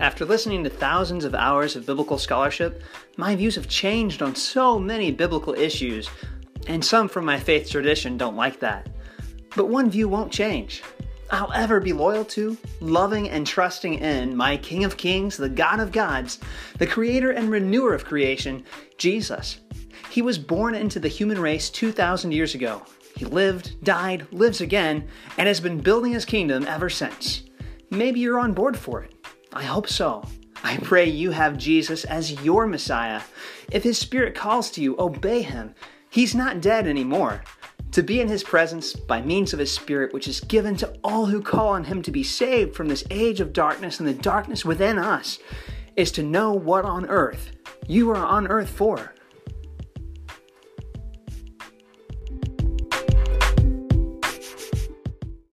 After listening to thousands of hours of biblical scholarship, my views have changed on so many biblical issues, and some from my faith tradition don't like that. But one view won't change. I'll ever be loyal to, loving, and trusting in my King of Kings, the God of gods, the creator and renewer of creation, Jesus. He was born into the human race 2,000 years ago. He lived, died, lives again, and has been building his kingdom ever since. Maybe you're on board for it. I hope so. I pray you have Jesus as your Messiah. If His Spirit calls to you, obey Him. He's not dead anymore. To be in His presence by means of His Spirit, which is given to all who call on Him to be saved from this age of darkness and the darkness within us, is to know what on earth you are on earth for.